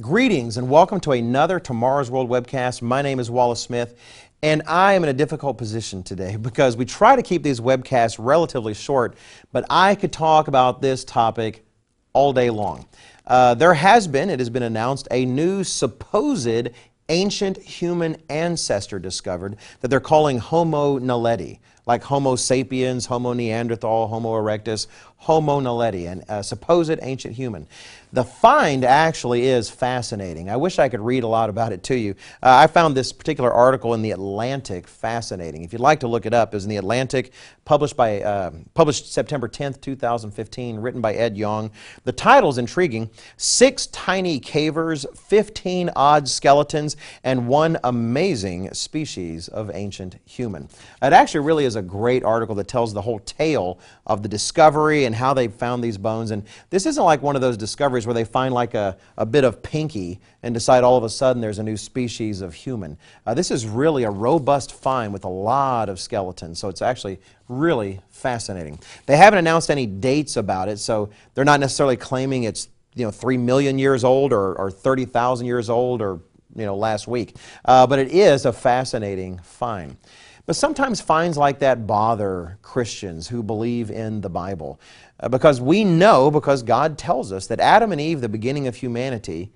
Greetings and welcome to another Tomorrow's World webcast. My name is Wallace Smith, and I am in a difficult position today because we try to keep these webcasts relatively short, but I could talk about this topic all day long. Uh, there has been, it has been announced, a new supposed ancient human ancestor discovered that they're calling Homo naledi, like Homo sapiens, Homo neanderthal, Homo erectus, Homo naledi, a supposed ancient human. The find actually is fascinating. I wish I could read a lot about it to you. Uh, I found this particular article in the Atlantic fascinating. If you'd like to look it up, it's in the Atlantic, published by uh, published September 10th, 2015, written by Ed Yong. The title is intriguing: Six tiny cavers, 15 odd skeletons, and one amazing species of ancient human. It actually really is a great article that tells the whole tale of the discovery and and how they found these bones. And this isn't like one of those discoveries where they find like a, a bit of pinky and decide all of a sudden there's a new species of human. Uh, this is really a robust find with a lot of skeletons, so it's actually really fascinating. They haven't announced any dates about it, so they're not necessarily claiming it's you know, 3 million years old or, or 30,000 years old or you know, last week. Uh, but it is a fascinating find. But sometimes finds like that bother Christians who believe in the Bible uh, because we know, because God tells us, that Adam and Eve, the beginning of humanity,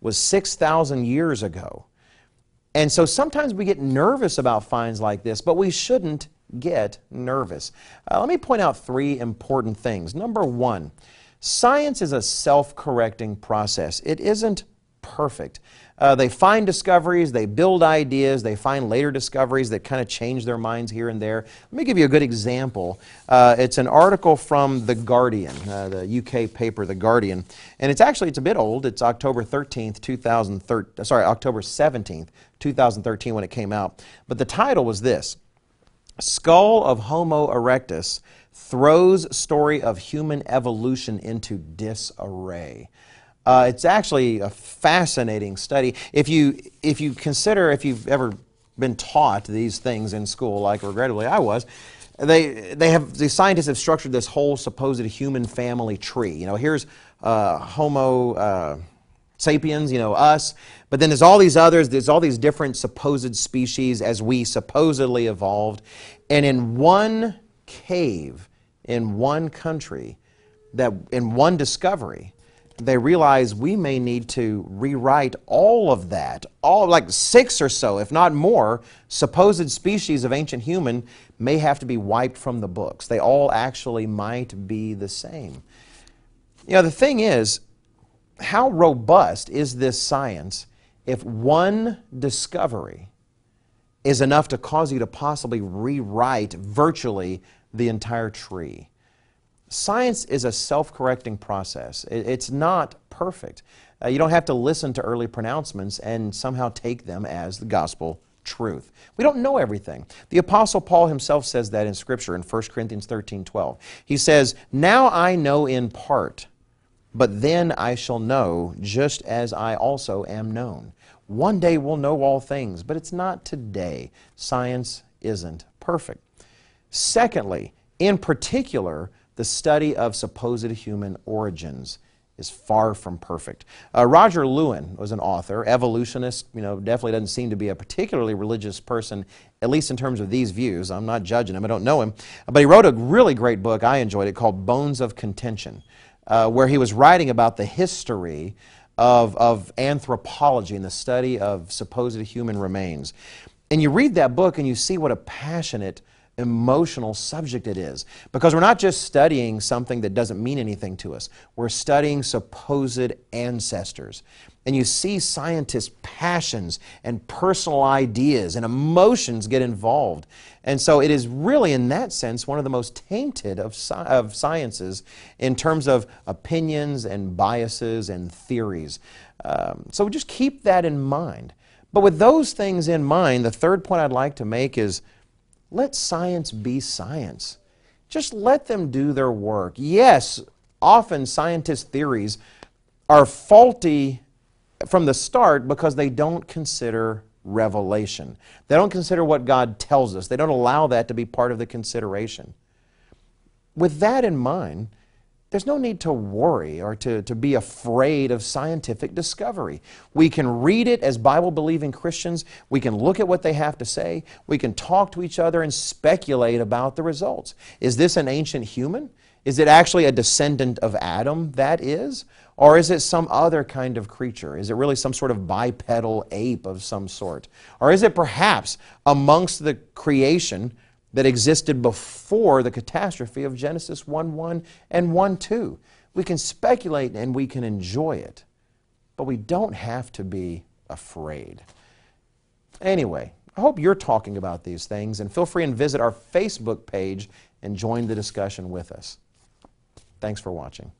was 6,000 years ago. And so sometimes we get nervous about finds like this, but we shouldn't get nervous. Uh, let me point out three important things. Number one, science is a self correcting process, it isn't perfect. Uh, they find discoveries, they build ideas, they find later discoveries that kind of change their minds here and there. Let me give you a good example. Uh, it's an article from The Guardian, uh, the UK paper The Guardian, and it's actually it's a bit old. It's October 13th, 2013, sorry, October 17th, 2013 when it came out. But the title was this, Skull of Homo erectus throws story of human evolution into disarray. Uh, it's actually a fascinating study. If you, if you consider, if you've ever been taught these things in school, like regrettably I was, they, they have, the scientists have structured this whole supposed human family tree. You know, here's uh, Homo uh, sapiens, you know, us, but then there's all these others, there's all these different supposed species as we supposedly evolved. And in one cave, in one country, that in one discovery, they realize we may need to rewrite all of that, all like six or so, if not more, supposed species of ancient human may have to be wiped from the books. They all actually might be the same. You know, the thing is, how robust is this science if one discovery is enough to cause you to possibly rewrite virtually the entire tree? Science is a self correcting process, it's not perfect. Uh, you don't have to listen to early pronouncements and somehow take them as the gospel truth. We don't know everything. The Apostle Paul himself says that in Scripture in 1 Corinthians 13 12. He says, Now I know in part, but then I shall know just as I also am known. One day we'll know all things, but it's not today. Science isn't perfect. Secondly, in particular, the study of supposed human origins is far from perfect. Uh, Roger Lewin was an author, evolutionist, you know, definitely doesn't seem to be a particularly religious person, at least in terms of these views. I'm not judging him, I don't know him. But he wrote a really great book, I enjoyed it, called Bones of Contention, uh, where he was writing about the history of, of anthropology and the study of supposed human remains. And you read that book and you see what a passionate emotional subject it is. Because we're not just studying something that doesn't mean anything to us, we're studying supposed ancestors. And you see scientists' passions and personal ideas and emotions get involved. And so it is really, in that sense, one of the most tainted of, sci- of sciences in terms of opinions and biases and theories. Um, so just keep that in mind. But with those things in mind, the third point I'd like to make is let science be science. Just let them do their work. Yes, often scientist theories are faulty from the start because they don't consider revelation. They don't consider what God tells us, they don't allow that to be part of the consideration. With that in mind, there's no need to worry or to, to be afraid of scientific discovery. We can read it as Bible believing Christians. We can look at what they have to say. We can talk to each other and speculate about the results. Is this an ancient human? Is it actually a descendant of Adam that is? Or is it some other kind of creature? Is it really some sort of bipedal ape of some sort? Or is it perhaps amongst the creation? That existed before the catastrophe of Genesis 1 1 and 1 2. We can speculate and we can enjoy it, but we don't have to be afraid. Anyway, I hope you're talking about these things, and feel free and visit our Facebook page and join the discussion with us. Thanks for watching.